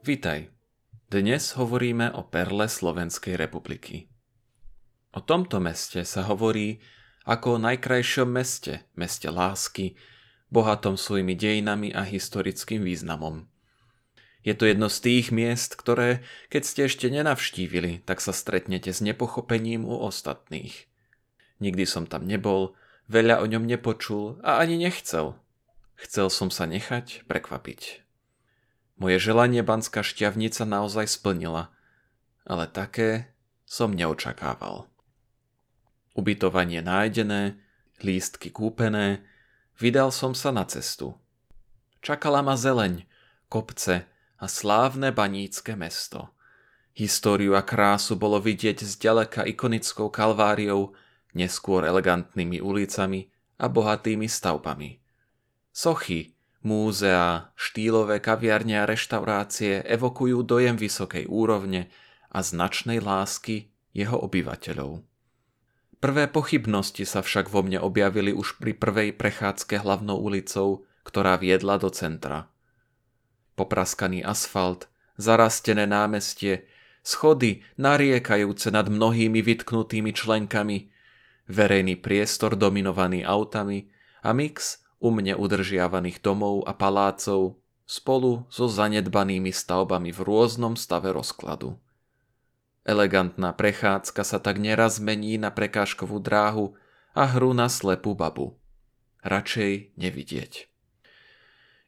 Vítaj. Dnes hovoríme o perle Slovenskej republiky. O tomto meste sa hovorí ako o najkrajšom meste, meste lásky, bohatom svojimi dejinami a historickým významom. Je to jedno z tých miest, ktoré, keď ste ešte nenavštívili, tak sa stretnete s nepochopením u ostatných. Nikdy som tam nebol, veľa o ňom nepočul a ani nechcel. Chcel som sa nechať prekvapiť. Moje želanie Banská šťavnica naozaj splnila, ale také som neočakával. Ubytovanie nájdené, lístky kúpené, vydal som sa na cestu. Čakala ma zeleň, kopce a slávne banícke mesto. Históriu a krásu bolo vidieť zďaleka ikonickou kalváriou, neskôr elegantnými ulicami a bohatými stavbami. Sochy, Múzea, štýlové kaviarne a reštaurácie evokujú dojem vysokej úrovne a značnej lásky jeho obyvateľov. Prvé pochybnosti sa však vo mne objavili už pri prvej prechádzke hlavnou ulicou, ktorá viedla do centra. Popraskaný asfalt, zarastené námestie, schody nariekajúce nad mnohými vytknutými členkami, verejný priestor dominovaný autami a mix u mne udržiavaných domov a palácov spolu so zanedbanými stavbami v rôznom stave rozkladu. Elegantná prechádzka sa tak neraz mení na prekážkovú dráhu a hru na slepú babu. Radšej nevidieť.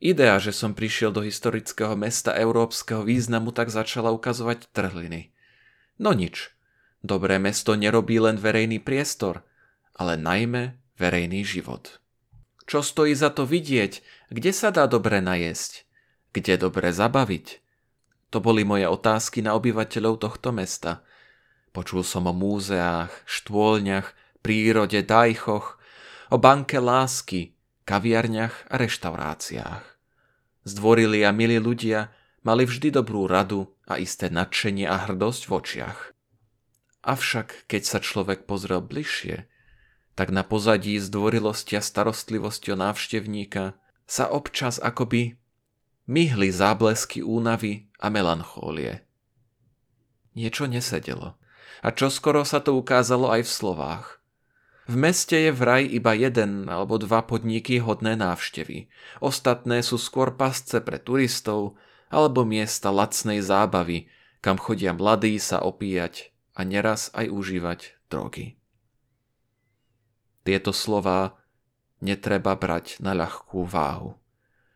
Idea, že som prišiel do historického mesta európskeho významu, tak začala ukazovať trhliny. No nič. Dobré mesto nerobí len verejný priestor, ale najmä verejný život. Čo stojí za to vidieť? Kde sa dá dobre najesť? Kde dobre zabaviť? To boli moje otázky na obyvateľov tohto mesta. Počul som o múzeách, štôlniach, prírode, dajchoch, o banke lásky, kaviarniach a reštauráciách. Zdvorili a milí ľudia mali vždy dobrú radu a isté nadšenie a hrdosť v očiach. Avšak, keď sa človek pozrel bližšie, tak na pozadí zdvorilosti a starostlivosti o návštevníka sa občas akoby myhli záblesky únavy a melanchólie. Niečo nesedelo. A čoskoro sa to ukázalo aj v slovách. V meste je vraj iba jeden alebo dva podniky hodné návštevy. Ostatné sú skôr pasce pre turistov alebo miesta lacnej zábavy, kam chodia mladí sa opíjať a neraz aj užívať drogy. Tieto slova netreba brať na ľahkú váhu.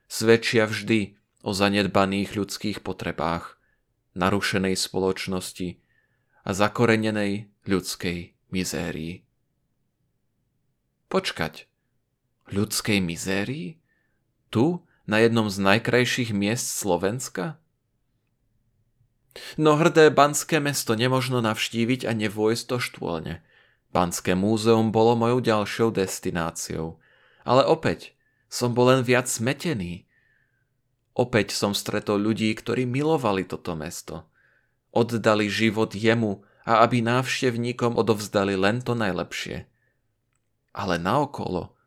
Svedčia vždy o zanedbaných ľudských potrebách, narušenej spoločnosti a zakorenenej ľudskej mizérii. Počkať, ľudskej mizérii? Tu, na jednom z najkrajších miest Slovenska? No hrdé banské mesto nemožno navštíviť a nevojsť do štôlne – Banské múzeum bolo mojou ďalšou destináciou. Ale opäť som bol len viac smetený. Opäť som stretol ľudí, ktorí milovali toto mesto. Oddali život jemu a aby návštevníkom odovzdali len to najlepšie. Ale naokolo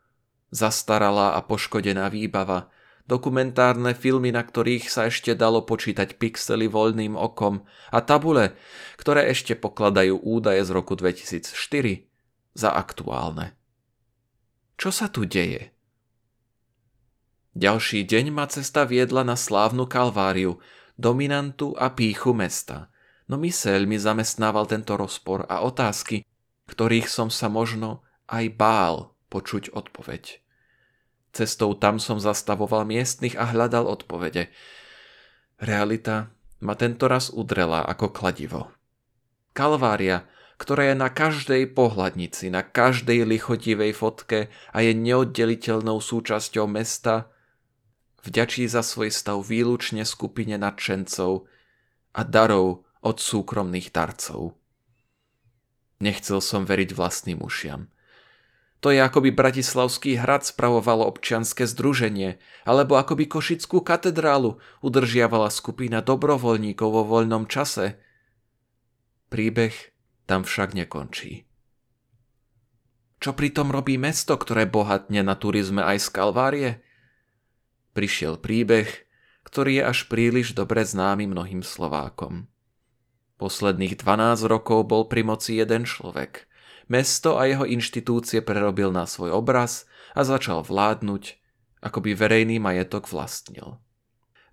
zastaralá a poškodená výbava, dokumentárne filmy, na ktorých sa ešte dalo počítať pixely voľným okom a tabule, ktoré ešte pokladajú údaje z roku 2004 za aktuálne. Čo sa tu deje? Ďalší deň ma cesta viedla na slávnu kalváriu, dominantu a píchu mesta, no myseľ mi zamestnával tento rozpor a otázky, ktorých som sa možno aj bál počuť odpoveď. Cestou tam som zastavoval miestnych a hľadal odpovede. Realita ma tento raz udrela ako kladivo. Kalvária, ktorá je na každej pohľadnici, na každej lichotivej fotke a je neoddeliteľnou súčasťou mesta, vďačí za svoj stav výlučne skupine nadšencov a darov od súkromných darcov. Nechcel som veriť vlastným ušiam. To je ako by Bratislavský hrad spravovalo občianske združenie, alebo ako by Košickú katedrálu udržiavala skupina dobrovoľníkov vo voľnom čase. Príbeh tam však nekončí. Čo pritom robí mesto, ktoré bohatne na turizme aj z Kalvárie? Prišiel príbeh, ktorý je až príliš dobre známy mnohým Slovákom. Posledných 12 rokov bol pri moci jeden človek. Mesto a jeho inštitúcie prerobil na svoj obraz a začal vládnuť, ako by verejný majetok vlastnil.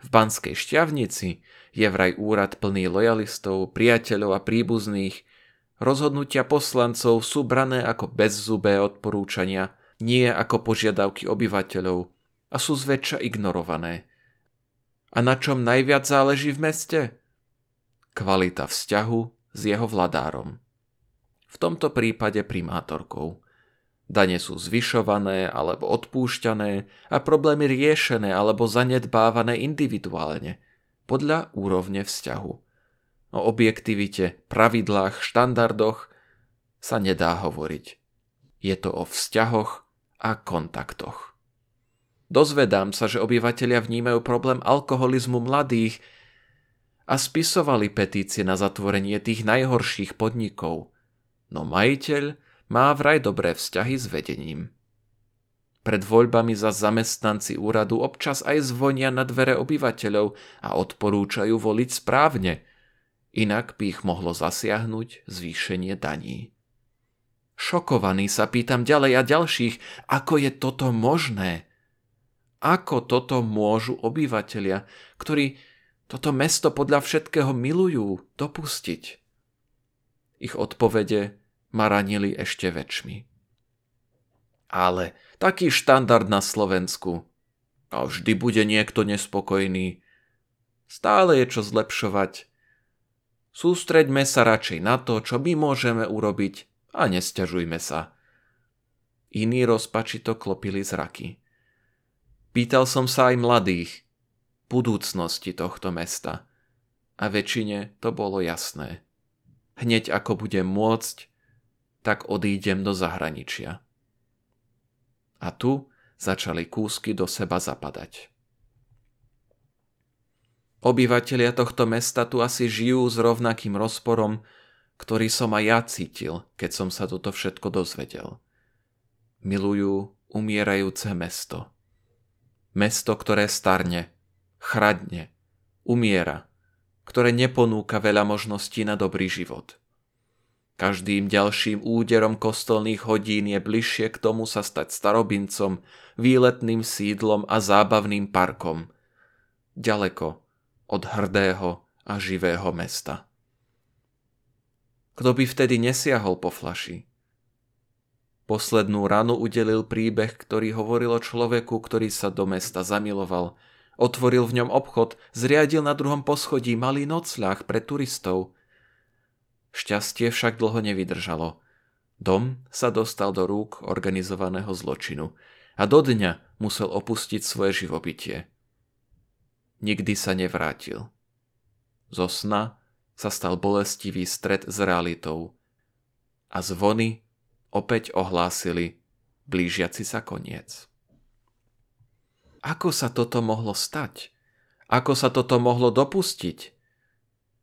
V Banskej šťavnici je vraj úrad plný lojalistov, priateľov a príbuzných, rozhodnutia poslancov sú brané ako bezzubé odporúčania, nie ako požiadavky obyvateľov a sú zväčša ignorované – a na čom najviac záleží v meste? Kvalita vzťahu s jeho vladárom. V tomto prípade primátorkou. Dane sú zvyšované alebo odpúšťané a problémy riešené alebo zanedbávané individuálne, podľa úrovne vzťahu. O objektivite, pravidlách, štandardoch sa nedá hovoriť. Je to o vzťahoch a kontaktoch. Dozvedám sa, že obyvatelia vnímajú problém alkoholizmu mladých a spisovali petície na zatvorenie tých najhorších podnikov. No majiteľ má vraj dobré vzťahy s vedením. Pred voľbami za zamestnanci úradu občas aj zvonia na dvere obyvateľov a odporúčajú voliť správne, inak by ich mohlo zasiahnuť zvýšenie daní. Šokovaný sa pýtam ďalej a ďalších, ako je toto možné – ako toto môžu obyvatelia, ktorí toto mesto podľa všetkého milujú, dopustiť? Ich odpovede ma ranili ešte väčšmi. Ale taký štandard na Slovensku. A vždy bude niekto nespokojný. Stále je čo zlepšovať. Sústreďme sa radšej na to, čo my môžeme urobiť a nestiažujme sa. Iní rozpačito klopili zraky. Pýtal som sa aj mladých, budúcnosti tohto mesta. A väčšine to bolo jasné. Hneď ako budem môcť, tak odídem do zahraničia. A tu začali kúsky do seba zapadať. Obyvatelia tohto mesta tu asi žijú s rovnakým rozporom, ktorý som aj ja cítil, keď som sa toto všetko dozvedel. Milujú umierajúce mesto. Mesto, ktoré starne, chradne, umiera, ktoré neponúka veľa možností na dobrý život. Každým ďalším úderom kostolných hodín je bližšie k tomu sa stať starobincom, výletným sídlom a zábavným parkom. Ďaleko od hrdého a živého mesta. Kto by vtedy nesiahol po flaši? Poslednú ranu udelil príbeh, ktorý hovoril o človeku, ktorý sa do mesta zamiloval. Otvoril v ňom obchod, zriadil na druhom poschodí malý nocľah pre turistov. Šťastie však dlho nevydržalo. Dom sa dostal do rúk organizovaného zločinu a do dňa musel opustiť svoje živobytie. Nikdy sa nevrátil. Zo sna sa stal bolestivý stred s realitou a zvony opäť ohlásili blížiaci sa koniec. Ako sa toto mohlo stať? Ako sa toto mohlo dopustiť?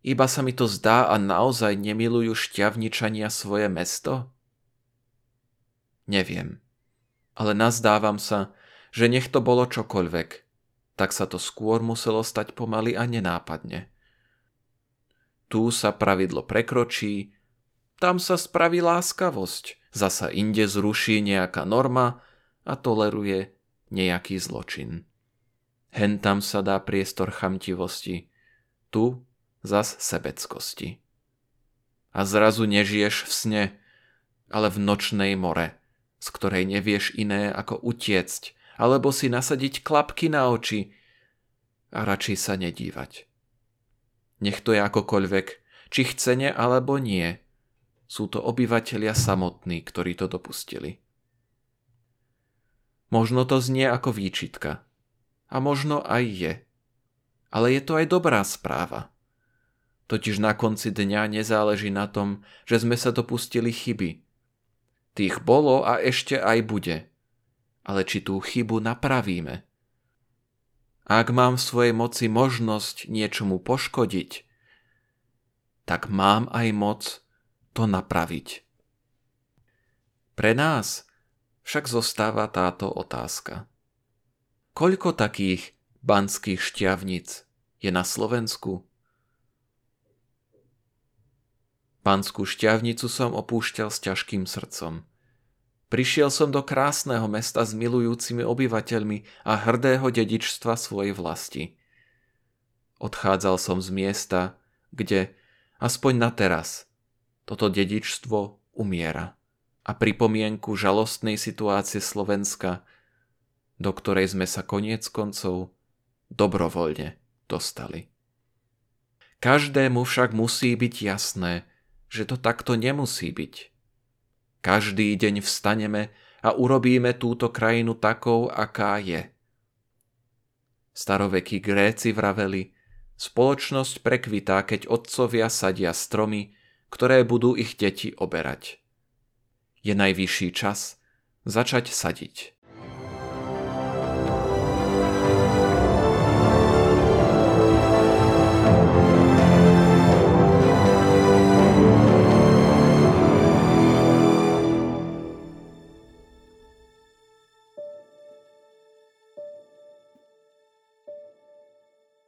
Iba sa mi to zdá a naozaj nemilujú šťavničania svoje mesto? Neviem. Ale nazdávam sa, že nech to bolo čokoľvek, tak sa to skôr muselo stať pomaly a nenápadne. Tu sa pravidlo prekročí, tam sa spraví láskavosť, zasa inde zruší nejaká norma a toleruje nejaký zločin. Hen tam sa dá priestor chamtivosti, tu zas sebeckosti. A zrazu nežiješ v sne, ale v nočnej more, z ktorej nevieš iné ako utiecť, alebo si nasadiť klapky na oči a radšej sa nedívať. Nech to je akokoľvek, či chcene alebo nie – sú to obyvatelia samotní, ktorí to dopustili. Možno to znie ako výčitka. A možno aj je. Ale je to aj dobrá správa. Totiž na konci dňa nezáleží na tom, že sme sa dopustili chyby. Tých bolo a ešte aj bude. Ale či tú chybu napravíme? Ak mám v svojej moci možnosť niečomu poškodiť, tak mám aj moc to napraviť? Pre nás však zostáva táto otázka. Koľko takých banských šťavnic je na Slovensku? Banskú šťavnicu som opúšťal s ťažkým srdcom. Prišiel som do krásneho mesta s milujúcimi obyvateľmi a hrdého dedičstva svojej vlasti. Odchádzal som z miesta, kde, aspoň na teraz, toto dedičstvo umiera a pripomienku žalostnej situácie Slovenska, do ktorej sme sa koniec koncov dobrovoľne dostali. Každému však musí byť jasné, že to takto nemusí byť. Každý deň vstaneme a urobíme túto krajinu takou, aká je. Starovekí Gréci vraveli, spoločnosť prekvitá, keď otcovia sadia stromy, ktoré budú ich deti oberať. Je najvyšší čas začať sadiť.